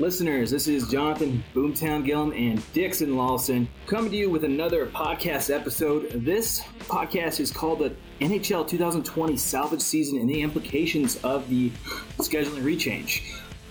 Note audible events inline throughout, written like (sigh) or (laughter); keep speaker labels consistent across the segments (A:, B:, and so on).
A: Listeners, this is Jonathan Boomtown Gillum and Dixon Lawson coming to you with another podcast episode. This podcast is called the NHL 2020 Salvage Season and the Implications of the Scheduling Rechange.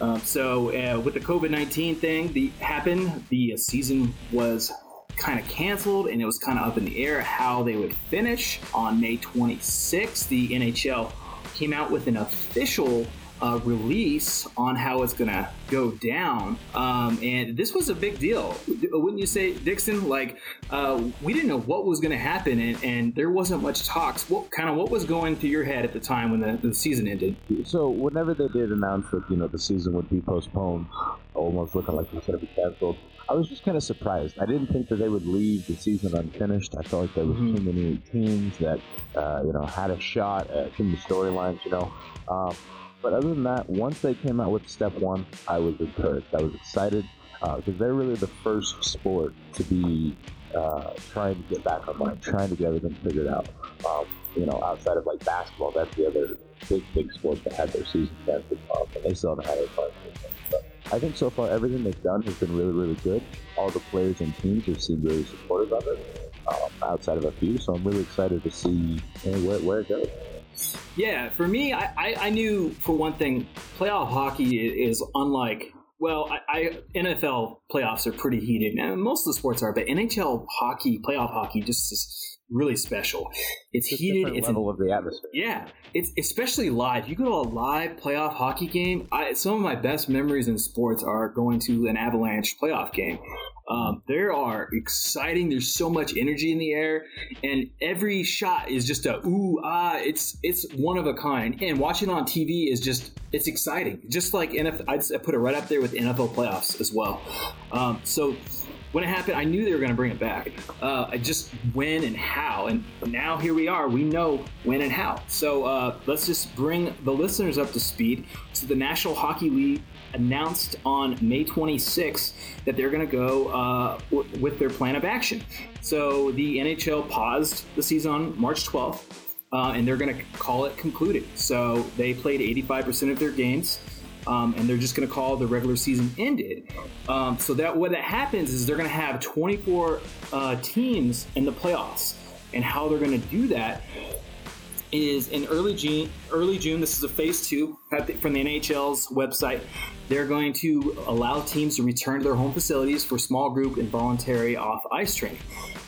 A: Uh, so, uh, with the COVID 19 thing the happened, the season was kind of canceled and it was kind of up in the air how they would finish on May 26th. The NHL came out with an official uh, release on how it's going to go down. Um, and this was a big deal. Wouldn't you say, Dixon? Like, uh, we didn't know what was going to happen, and, and, there wasn't much talks. What kind of what was going through your head at the time when the, the season ended?
B: So, whenever they did announce that, you know, the season would be postponed, almost looking like it was going to be canceled, I was just kind of surprised. I didn't think that they would leave the season unfinished. I felt like there was mm-hmm. too many teams that, uh, you know, had a shot at too many storylines, you know. Um, but other than that, once they came out with step one, I was encouraged. I was excited because uh, they're really the first sport to be uh, trying to get back online, trying to get everything figured out. Um, you know, outside of like basketball, that's the other big, big sport that had their season canceled, um, and they still haven't had a fun. But I think so far everything they've done has been really, really good. All the players and teams have seemed really supportive of it, um, outside of a few. So I'm really excited to see you know, where, where it goes.
A: Yeah, for me, I, I, I knew for one thing, playoff hockey is unlike well, I, I, NFL playoffs are pretty heated, and most of the sports are, but NHL hockey, playoff hockey, just is really special. It's,
B: it's
A: heated.
B: It's level of the atmosphere.
A: Yeah, it's especially live. You go to a live playoff hockey game. I, some of my best memories in sports are going to an Avalanche playoff game. Um, there are exciting. There's so much energy in the air, and every shot is just a ooh ah. It's it's one of a kind. And watching on TV is just it's exciting. Just like NFL, I'd put it right up there with NFL playoffs as well. Um, so when it happened, I knew they were going to bring it back. Uh, I just when and how, and now here we are. We know when and how. So uh, let's just bring the listeners up to speed. So the National Hockey League announced on May 26th that they're going to go uh, w- with their plan of action. So the NHL paused the season on March 12th, uh, and they're going to call it concluded. So they played 85% of their games. Um, and they're just going to call the regular season ended. Um, so that what that happens is they're going to have 24 uh, teams in the playoffs, and how they're going to do that is in early June. Early June, this is a phase two from the NHL's website. They're going to allow teams to return to their home facilities for small group and voluntary off ice training.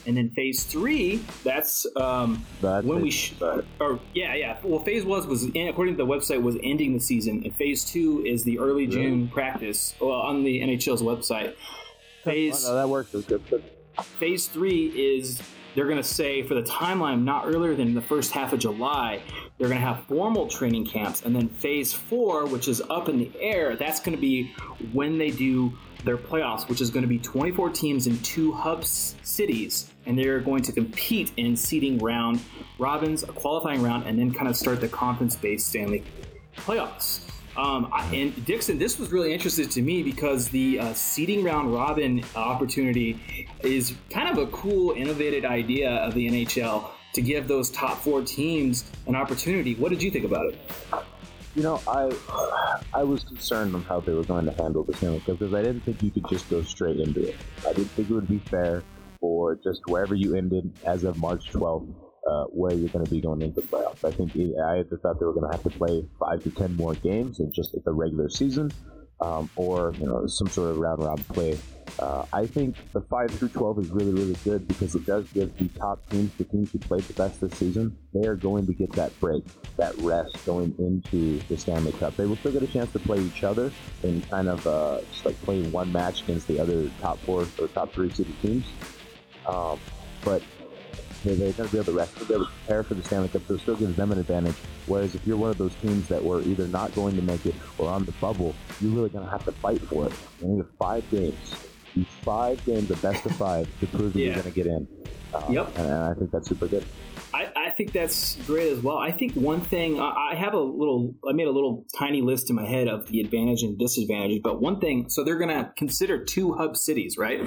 A: And then phase three, that's um, when we sh- or yeah, yeah. Well, phase one was according to the website was ending the season, and phase two is the early June practice well, on the NHL's website.
B: Phase oh, no, that works. Good.
A: Phase three is they're going to say for the timeline not earlier than the first half of July, they're going to have formal training camps. And then phase four, which is up in the air, that's going to be when they do their playoffs, which is going to be 24 teams in two hub cities. And they're going to compete in seeding round robins, a qualifying round, and then kind of start the conference based Stanley playoffs. Um, and Dixon, this was really interesting to me because the uh, seeding round robin opportunity is kind of a cool, innovative idea of the NHL to give those top four teams an opportunity. What did you think about it?
B: You know, I I was concerned on how they were going to handle this because I didn't think you could just go straight into it. I didn't think it would be fair for just wherever you ended as of March 12th uh, where you're going to be going into the playoffs. I think I thought they were going to have to play five to ten more games in just the regular season, um, or you know some sort of round robin play. Uh, I think the five through twelve is really really good because it does give the top teams, the teams who played the best this season, they are going to get that break, that rest going into the Stanley Cup. They will still get a chance to play each other and kind of uh, just like playing one match against the other top four or top three seeded teams. Um, but they're, they're going to be able to rest, be able to prepare for the Stanley Cup, so it still gives them an advantage. Whereas if you're one of those teams that were either not going to make it or on the bubble, you're really going to have to fight for it. You need five games. These five games, the best of five, to prove that yeah. you're going to get in. Um,
A: yep.
B: And, and I think that's super good.
A: I, I think that's great as well. I think one thing I have a little, I made a little tiny list in my head of the advantage and disadvantage. But one thing, so they're going to consider two hub cities, right?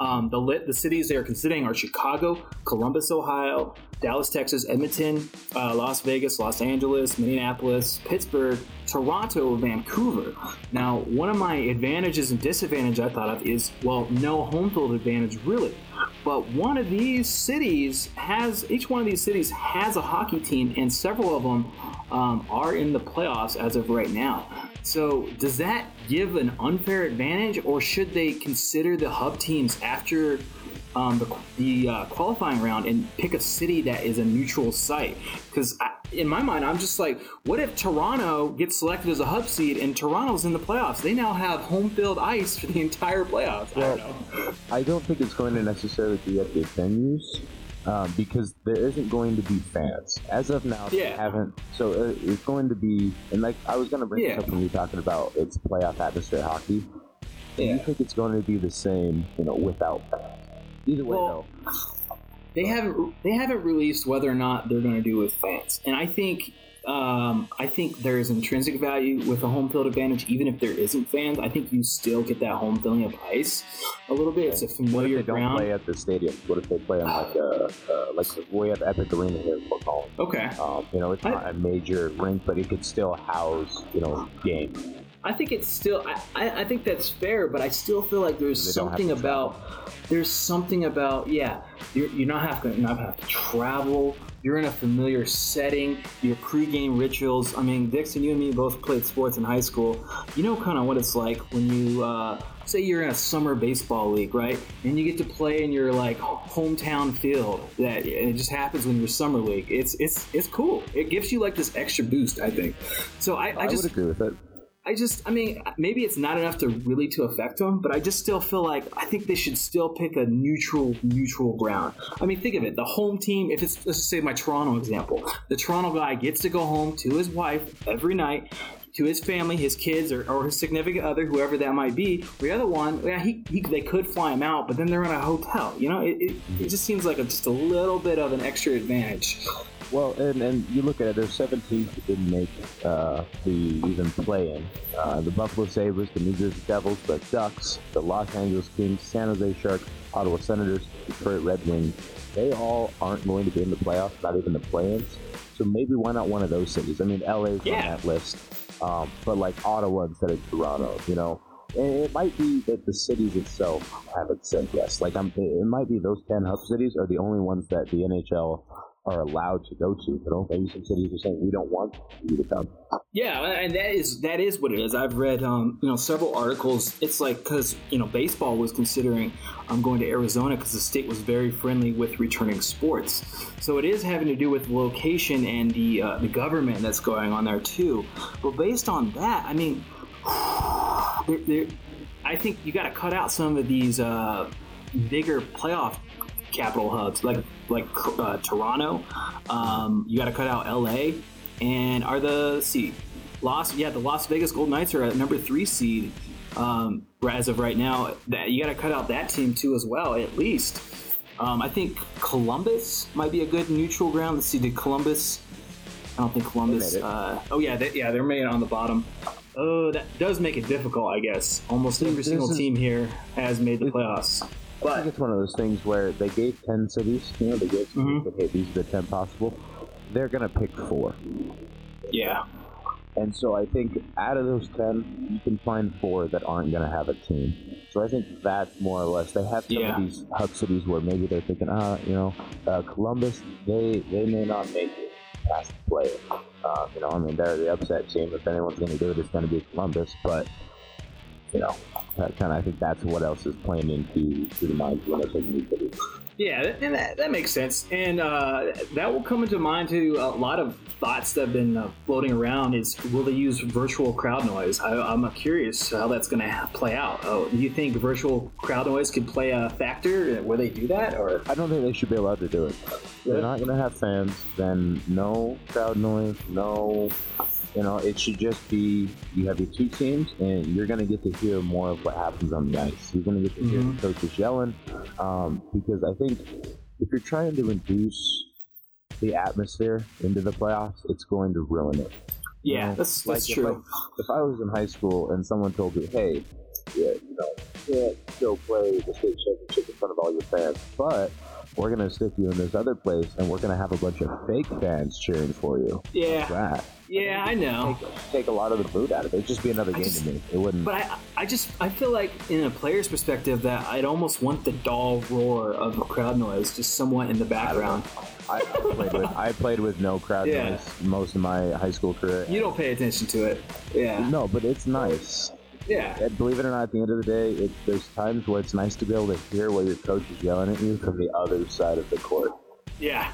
A: Um, the lit, the cities they are considering are Chicago, Columbus, Ohio, Dallas, Texas, Edmonton, uh, Las Vegas, Los Angeles, Minneapolis, Pittsburgh, Toronto, Vancouver. Now, one of my advantages and disadvantages I thought of is well, no home field advantage really. But one of these cities has, each one of these cities has a hockey team, and several of them um, are in the playoffs as of right now. So, does that give an unfair advantage, or should they consider the hub teams after um, the, the uh, qualifying round and pick a city that is a neutral site. Because in my mind, I'm just like, what if Toronto gets selected as a hub seed and Toronto's in the playoffs? They now have home field ice for the entire playoffs. Well, I don't
B: know. I don't think it's going to necessarily be at the venues. Um, because there isn't going to be fans as of now. Yeah. haven't. So uh, it's going to be, and like I was going to bring yeah. this up when you were talking about it's playoff atmosphere hockey. Yeah. You think it's going to be the same, you know, without fans? Either way, well, though.
A: They haven't they haven't released whether or not they're going to do with fans, and I think um, I think there is intrinsic value with a home field advantage, even if there isn't fans. I think you still get that home feeling of ice a little bit. It's a familiar
B: what if they
A: ground.
B: Don't play at the stadium. What if they play on like a uh, like we have Epic Arena here in Fort Collins.
A: Okay.
B: Um, you know, it's not I, a major rink, but it could still house you know games.
A: I think it's still. I, I think that's fair, but I still feel like there's something about. There's something about yeah. You're, you're not having to not have to travel. You're in a familiar setting. Your pregame rituals. I mean, Dixon, you and me both played sports in high school. You know kind of what it's like when you. Uh, say you're in a summer baseball league, right? And you get to play in your like hometown field. That it just happens when you're summer league. It's it's it's cool. It gives you like this extra boost, I think. So I, I, I just
B: would agree with it.
A: I just, I mean, maybe it's not enough to really to affect them, but I just still feel like I think they should still pick a neutral, neutral ground. I mean, think of it: the home team. If it's let's say my Toronto example, the Toronto guy gets to go home to his wife every night, to his family, his kids, or, or his significant other, whoever that might be. The other one, yeah, he, he they could fly him out, but then they're in a hotel. You know, it, it, it just seems like a, just a little bit of an extra advantage.
B: Well, and, and you look at it, there's 17 who didn't make uh, the even play in. Uh, the Buffalo Sabres, the New Jersey Devils, the Ducks, the Los Angeles Kings, San Jose Sharks, Ottawa Senators, Detroit Red Wings. They all aren't going to be in the playoffs, not even the play-ins. So maybe why not one of those cities? I mean, LA's yeah. on that list, um, but like Ottawa instead of Toronto, you know. And it might be that the cities itself haven't said yes. Like, I'm, it might be those 10 hub cities are the only ones that the NHL are allowed to go to. Know, maybe some cities are saying we don't want you to come.
A: Yeah, and that is that is what it is. I've read um, you know several articles. It's like because you know baseball was considering um, going to Arizona because the state was very friendly with returning sports. So it is having to do with location and the uh, the government that's going on there too. But based on that, I mean, (sighs) they're, they're, I think you got to cut out some of these uh, bigger playoff capital hubs like like uh, Toronto. Um, you got to cut out LA, and are the see Las yeah the Las Vegas Golden Knights are at number three seed um, as of right now. That you got to cut out that team too as well at least. Um, I think Columbus might be a good neutral ground. Let's see, did Columbus? I don't think Columbus. Uh, oh yeah, they, yeah, they're made on the bottom. Oh, that does make it difficult, I guess. Almost every single team here has made the playoffs.
B: But, I think it's one of those things where they gave 10 cities, you know, they gave, mm-hmm. okay, these are the 10 possible. They're going to pick four.
A: Yeah.
B: And so I think out of those 10, you can find four that aren't going to have a team. So I think that's more or less. They have some yeah. of these hub cities where maybe they're thinking, ah, you know, uh, Columbus, they, they may not make it past the play. Uh, you know, I mean, they're the upset team. If anyone's going to do it, it's going to be Columbus. But, you know, that kind of, I think that's what else is playing into to the minds when I think new cities.
A: Yeah, and that, that makes sense, and uh, that will come into mind to a lot of thoughts that have been uh, floating around. Is will they use virtual crowd noise? I, am curious how that's going to play out. Oh, do you think virtual crowd noise could play a factor? Will they do that, or
B: I don't think they should be allowed to do it. They're not going to have fans. Then no crowd noise, no you know, it should just be you have your two teams, and you're going to get to hear more of what happens on the ice. You're going to get to hear mm-hmm. the coaches yelling, um, because I think if you're trying to induce the atmosphere into the playoffs, it's going to ruin it.
A: Yeah,
B: know,
A: that's
B: like
A: that's
B: if
A: true.
B: I, if I was in high school and someone told me, "Hey, yeah, you know, you can't go play the state championship in front of all your fans, but we're gonna stick you in this other place and we're gonna have a bunch of fake fans cheering for you,"
A: yeah,
B: that
A: yeah, I know.
B: take, take a lot of the mood out of it. It'd just be another
A: I
B: game
A: just-
B: to me. It wouldn't.
A: But I, I just, I feel like in a player's perspective that I'd almost want the dull roar of crowd noise just somewhat in the background.
B: I, I played with I played with no crowd
A: Yeah.
B: noise most of my high school career.
A: You don't pay attention to it. Yeah,
B: No, but it's nice.
A: Yeah,
B: And believe it or not, at the end of the day, it, there's times where it's nice to be able to hear what your coach is yelling at you from the other side of the court.
A: yeah.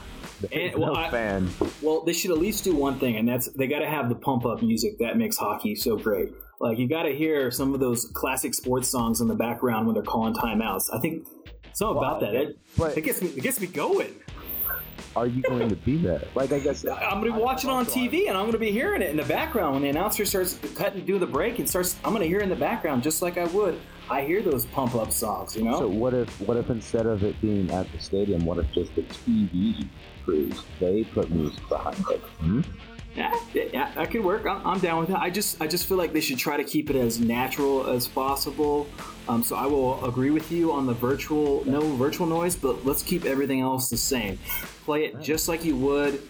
A: And, well,
B: no
A: I-
B: fan.
A: Well, they should at least do one thing, and that's they got to have the pump up music that makes hockey so great. Like you got to hear some of those classic sports songs in the background when they're calling timeouts. I think it's something about that. It,
B: But
A: it gets me, it gets me going.
B: Are you going to be there? (laughs) Like, I guess
A: I'm gonna be watching on TV, and I'm gonna be hearing it in the background when the announcer starts cutting, do the break, and starts. I'm gonna hear in the background just like I would. I hear those pump up songs, you know.
B: So what if what if instead of it being at the stadium, what if just the TV crews they put music behind it? Hmm?
A: Yeah, yeah, that could work. I'm, I'm down with that. I just, I just feel like they should try to keep it as natural as possible. Um, so I will agree with you on the virtual, no virtual noise, but let's keep everything else the same. Play it just like you would.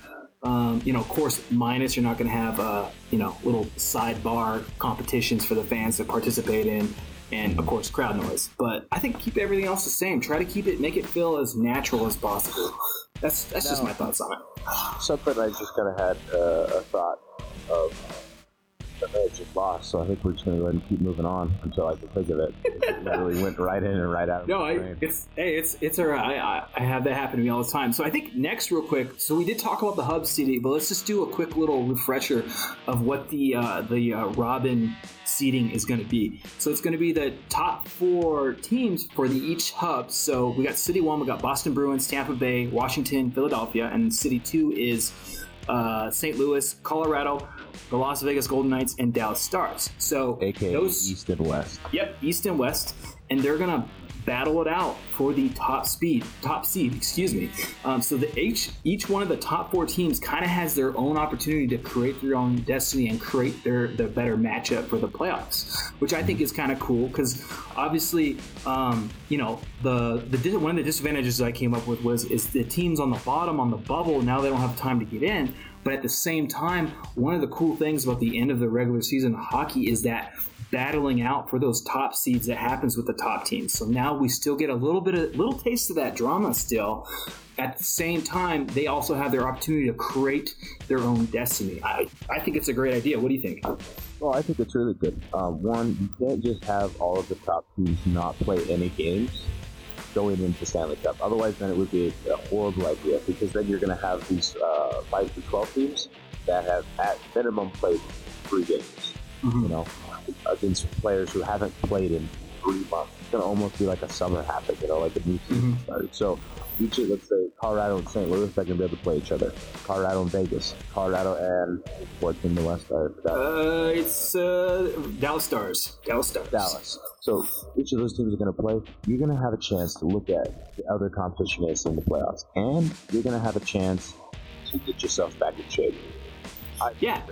A: Um, you know, of course, minus you're not going to have, uh, you know, little sidebar competitions for the fans to participate in, and of course, crowd noise. But I think keep everything else the same. Try to keep it, make it feel as natural as possible. That's that's just my thoughts on it.
B: Something I just kind of had uh, a thought of. The just lost, so I think we're just going to go ahead and keep moving on until I can think of it. It literally went right in and right out. Of
A: No, I, it's hey, it's it's all right. I, I, I have that happen to me all the time. So I think next, real quick. So we did talk about the hub seating, but let's just do a quick little refresher of what the uh, the uh, Robin seating is going to be. So it's going to be the top four teams for the each hub. So we got City One, we got Boston Bruins, Tampa Bay, Washington, Philadelphia, and City Two is uh, St. Louis, Colorado, the Las Vegas Golden Knights, and Dallas Stars. So
B: AKA
A: those
B: East and West.
A: Yep, East and West, and they're gonna battle it out for the top speed, top seed. Excuse me. Um, so the each each one of the top four teams kind of has their own opportunity to create their own destiny and create their the better matchup for the playoffs, which I think is kind of cool because obviously, um, you know, the the one of the disadvantages I came up with was is the teams on the bottom on the bubble now they don't have time to get in. But at the same time, one of the cool things about the end of the regular season hockey is that battling out for those top seeds that happens with the top teams. So now we still get a little bit of little taste of that drama still. At the same time, they also have their opportunity to create their own destiny. I, I think it's a great idea. What do you think?
B: Well, I think it's really good. Um, one, you can't just have all of the top teams not play any games going into Stanley Cup. Otherwise, then it would be a horrible idea because then you're going to have these uh, 5 to 12 teams that have at minimum played three games. You know, against players who haven't played in three months. It's going to almost be like a summer happened, you know, like a new season started. So each of, let's say, Colorado and St. Louis, they're going to be able to play each other. Colorado and Vegas. Colorado and what's in the West? I.
A: Uh, it's uh, Dallas Stars. Dallas Stars.
B: Dallas. So each of those teams are going to play. You're going to have a chance to look at the other competition is in the playoffs, and you're going to have a chance to get yourself back in shape. I,
A: Yeah,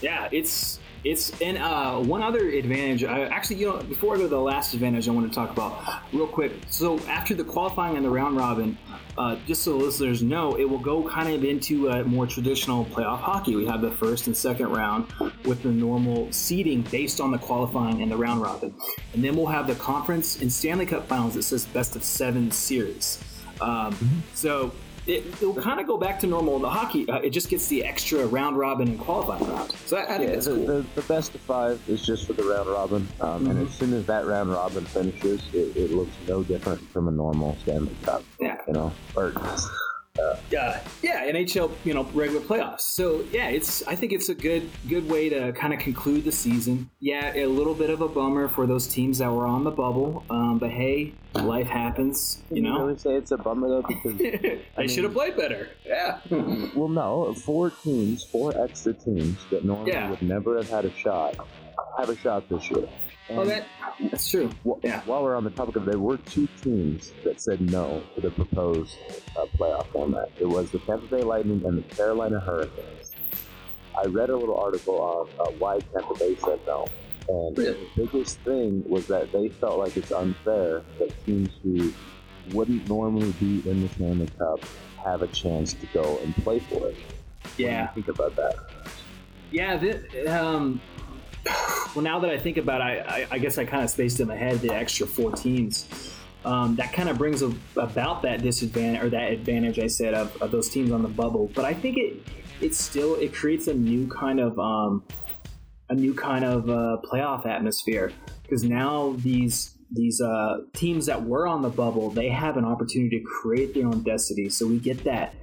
A: yeah. It's it's and uh, one other advantage. I, actually, you know, before I go to the last advantage, I want to talk about real quick. So after the qualifying and the round robin, uh, just so listeners know, it will go kind of into a more traditional playoff hockey. We have the first and second round with the normal seeding based on the qualifying and the round robin, and then we'll have the conference and Stanley Cup finals It says best of seven series. Um, So it, it'll kind of go back to normal in the hockey. Uh, it just gets the extra round robin and qualifying round. So I, I think
B: Yeah,
A: that's
B: the,
A: cool.
B: the, the best of five is just for the round robin, um, and as soon as that round robin finishes, it, it looks no different from a normal Stanley Cup.
A: Yeah.
B: You know, or
A: yeah, yeah, NHL, you know, regular playoffs. So yeah, it's I think it's a good good way to kind of conclude the season. Yeah, a little bit of a bummer for those teams that were on the bubble, um, but hey, life happens. You know,
B: really say it's a bummer though because (laughs)
A: I should have played better. Yeah, (laughs)
B: well, no, four teams, four extra teams that normally
A: Yeah.
B: would never have had a shot have a shot this year.
A: And oh, that, that's true.
B: While,
A: yeah.
B: While we're on the topic of, there were two teams that said no to the proposed uh, playoff format. It was the Tampa Bay Lightning and the Carolina Hurricanes. I read a little article on uh, why Tampa Bay said no, and really? the biggest thing was that they felt like it's unfair that teams who wouldn't normally be in the Stanley Cup have a chance to go and play for it.
A: Yeah.
B: think about that?
A: Yeah, this, um, well, now that I think about it, I, I guess I kind of spaced in my head the extra four teams. Um, that kind of brings a, about that disadvantage or that advantage I said of, of, those teams on the bubble. But I think it it still it creates a new kind of um, a new kind of uh, playoff atmosphere because now these these uh, teams that were on the bubble they have an opportunity to create their own destiny. So we get that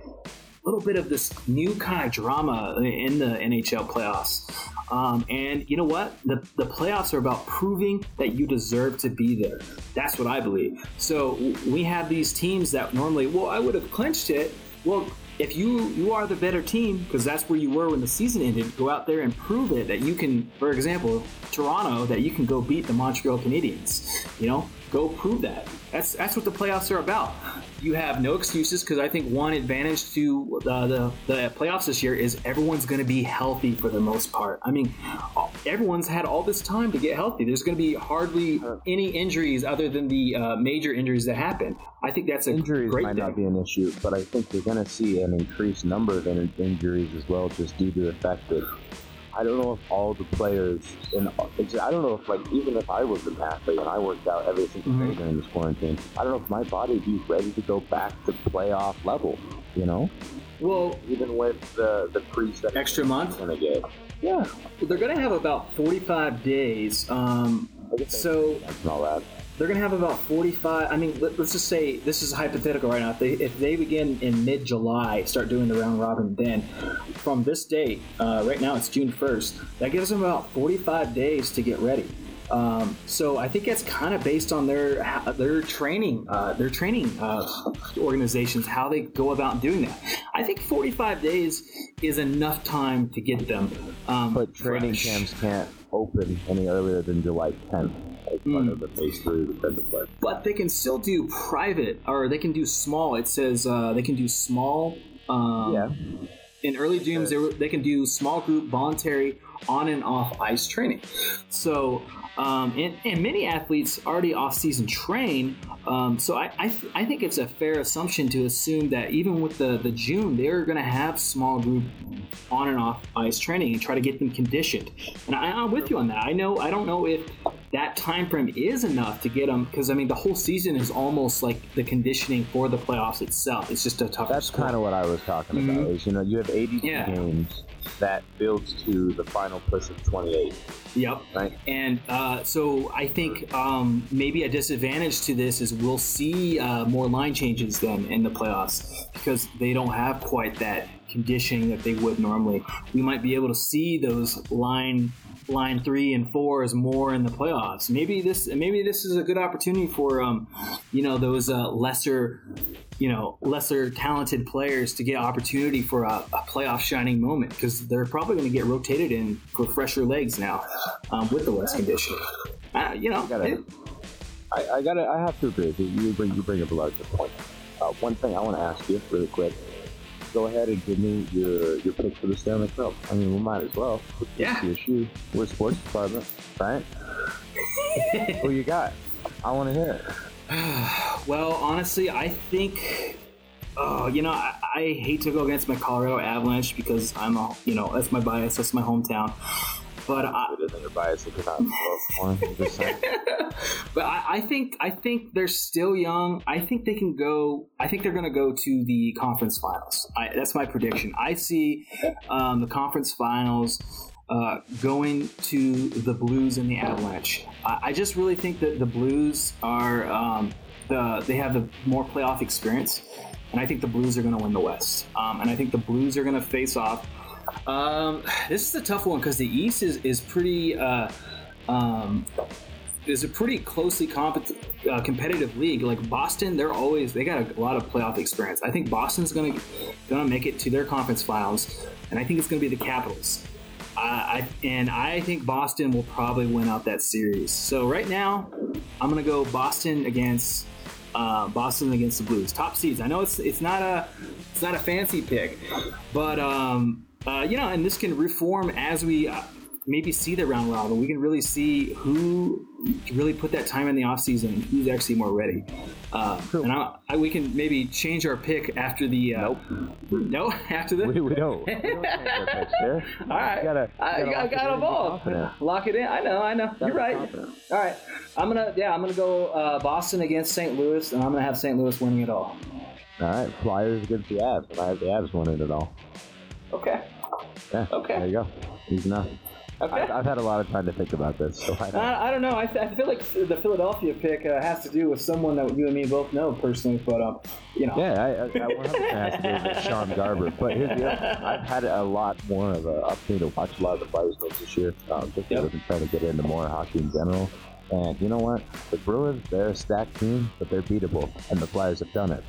A: little bit of this new kind of drama in the NHL playoffs. Um, and you know what? The, the playoffs are about proving that you deserve to be there. That's what I believe. So we have these teams that normally, well, I would have clinched it. Well, if you you are the better team because that's where you were when the season ended, go out there and prove it that you can. For example, Toronto, that you can go beat the Montreal Canadiens. You know, go prove that. That's that's what the playoffs are about you have no excuses because I think one advantage to uh, the the playoffs this year is everyone's going to be healthy for the most part. I mean, everyone's had all this time to get healthy. There's going to be hardly any injuries other than the uh, major injuries that happen. I think that's a
B: injuries
A: great
B: might
A: thing.
B: not be an issue, but I think you're going to see an increased number of injuries as well, just due to the fact that I don't know if all the players in I don't know if like even if I was an athlete and I worked out every single mm-hmm. day during this quarantine, I don't know if my body would be ready to go back to playoff level. You know.
A: Well,
B: even with the the
A: extra month
B: gonna get.
A: Yeah, well, they're gonna have about forty five days. Um, so
B: all that
A: they're going to have about 45 i mean let, us just say this is hypothetical right now if they, if they begin in mid-july start doing the round robin then from this date uh, right now it's june 1st that gives them about 45 days to get ready um, so I think it's kind of based on their their training, uh, their training uh, organizations, how they go about doing that. I think 45 days is enough time to get them. Um,
B: but training fresh. camps can't open any earlier than July 10th as part mm. of the phase three defensive play.
A: But they can still do private, or they can do small. It says uh, they can do small. Um,
B: yeah.
A: In early June, they, they can do small group, voluntary, on and off ice training. So um, and, and, many athletes already off-season train. Um, so I, I, th- I, think it's a fair assumption to assume that even with the, the June, they're going to have small group on and off ice training and try to get them conditioned. And I, am with you on that. I know I don't know if that time frame is enough to get them because I mean the whole season is almost like the conditioning for the playoffs itself. It's just a tough.
B: That's kind of what I was talking mm-hmm. about. Is you know you have 82 yeah. games that builds to the final push of 28.
A: Yep.
B: Right.
A: And uh, so I think um, maybe a disadvantage to this is we'll see uh, more line changes then in the playoffs because they don't have quite that conditioning that they would normally. We might be able to see those line line three and four is more in the playoffs. Maybe this maybe this is a good opportunity for um, you know those uh, lesser you know lesser talented players to get opportunity for a, a playoff shining moment because they're probably going to get rotated in for fresher legs now um, with the less condition. Uh, you know, I
B: gotta, I, I, gotta, I have to agree. You bring you bring up a larger point. Uh, one thing I want to ask you really quick go ahead and give me your your pick for the Stanley Cup. I mean, we might as well.
A: Yeah.
B: Your shoe. We're sports department, right? (laughs) Who you got? I want to hear
A: it. (sighs) well, honestly, I think. Oh, you know, I, I hate to go against my Colorado Avalanche because I'm a, you know, that's my bias. That's my hometown. But I,
B: it isn't your bias if you're not one.
A: but I, I, think I think they're still young. I think they can go. I think they're going to go to the conference finals. I, that's my prediction. I see um, the conference finals uh, going to the Blues and the Avalanche. I, I, just really think that the Blues are um, the they have the more playoff experience, and I think the Blues are going to win the West. Um, and I think the Blues are going to face off um, this is a tough one because the East is is pretty. Uh, um, is a pretty closely comp- uh, competitive league. Like Boston, they're always they got a, lot of playoff experience. I think Boston's gonna gonna make it to their conference finals, and I think it's gonna be the Capitals. I, and I think Boston will probably win out that series. So right now, I'm gonna go Boston against uh, Boston against the Blues. Top seeds. I know it's it's not a it's not a fancy pick, but um, uh, you know, and this can reform as we uh, maybe see the round robin. We can really see who can really put that time in the offseason and who's actually more ready. Uh, and I, I, we can maybe change our pick after the. Uh,
B: nope.
A: No, (laughs) after the.
B: We, we don't. (laughs) We don't change our picks here. (laughs)
A: All right. You gotta, you gotta I, I got involved. Lock it in. I know. I know. Gotta You're right. Confident. All right. I'm gonna. Yeah. I'm gonna go uh, Boston against St. Louis, and I'm gonna have St. Louis winning it all.
B: All right. Flyers against the Avs, and I have the Avs winning it all.
A: Okay.
B: Yeah.
A: Okay.
B: There you go. Easy enough. Okay. I've, I've, had a lot of time to think about this. So I,
A: don't, I, I don't know. I, I, feel like the Philadelphia pick uh, has to do with someone that you and me both know personally, but um, you know.
B: Yeah, I, I 100% has to do with (laughs) Sean Garber. But here's the other, I've had a lot more of an opportunity to watch a lot of the Flyers games this year, um, just because yep. I've trying to get into more hockey in general. And you know what? The Bruins, they're a stacked team, but they're beatable, and the Flyers have done it.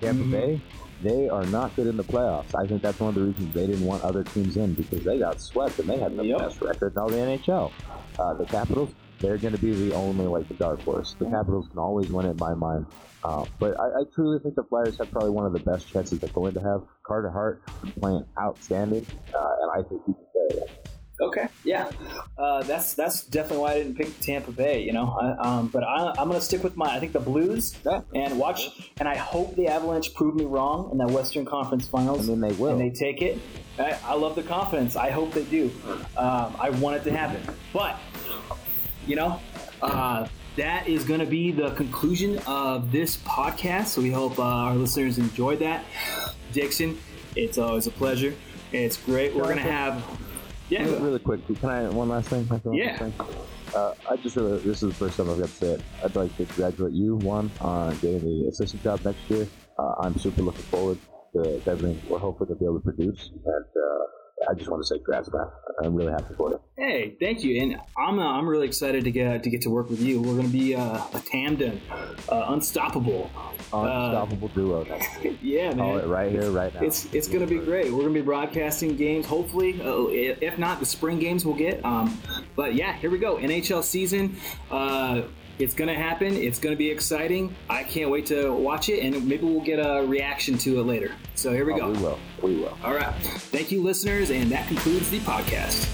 B: Tampa mm-hmm. Bay, they are not good in the playoffs. I think that's one of the reasons they didn't want other teams in because they got swept and they had the yep. best record in all the NHL. Uh, the Capitals, they're going to be the only like the dark horse. The Capitals can always win it in my mind. Uh, but I, I, truly think the Flyers have probably one of the best chances they're going to have. Carter Hart playing outstanding, uh, and I think he can carry.
A: Okay, yeah, uh, that's that's definitely why I didn't pick Tampa Bay. You know, I, um, but I, am going to stick with my. I think the Blues yeah. and watch, and I hope the Avalanche prove me wrong in that Western Conference Finals.
B: I mean, they will,
A: and they take it. I, I love the confidence. I hope they do. Um, I want it to happen, but you know, uh, that is going to be the conclusion of this podcast. So we hope uh, our listeners enjoyed that. Dixon, it's always a pleasure. It's great. We're going to have yeah.
B: Really, really quick, can I one last thing?
A: yeah.
B: Thing? Uh, I just really, this is the first time I've got to say it. I'd like to congratulate you, one, on getting the assistant job next year. Uh, I'm super looking forward to everything we're hoping to be able to produce. And uh, I just want to say congrats, man. I'm really happy for it.
A: Hey, thank you, and I'm uh, I'm really excited to get to get to work with you. We're going to be uh, a tandem, uh, unstoppable,
B: unstoppable duo. (laughs)
A: yeah, man.
B: Right here, right now.
A: It's it's going to be great. We're going to be broadcasting games. Hopefully, uh, if not, the spring games we'll get. Um, but yeah, here we go. NHL season. It's going to happen. It's going to be exciting. I can't wait to watch it, and maybe we'll get a reaction to it later. So here we
B: oh,
A: go.
B: We will. We will.
A: All right. Thank you, listeners, and that concludes the podcast.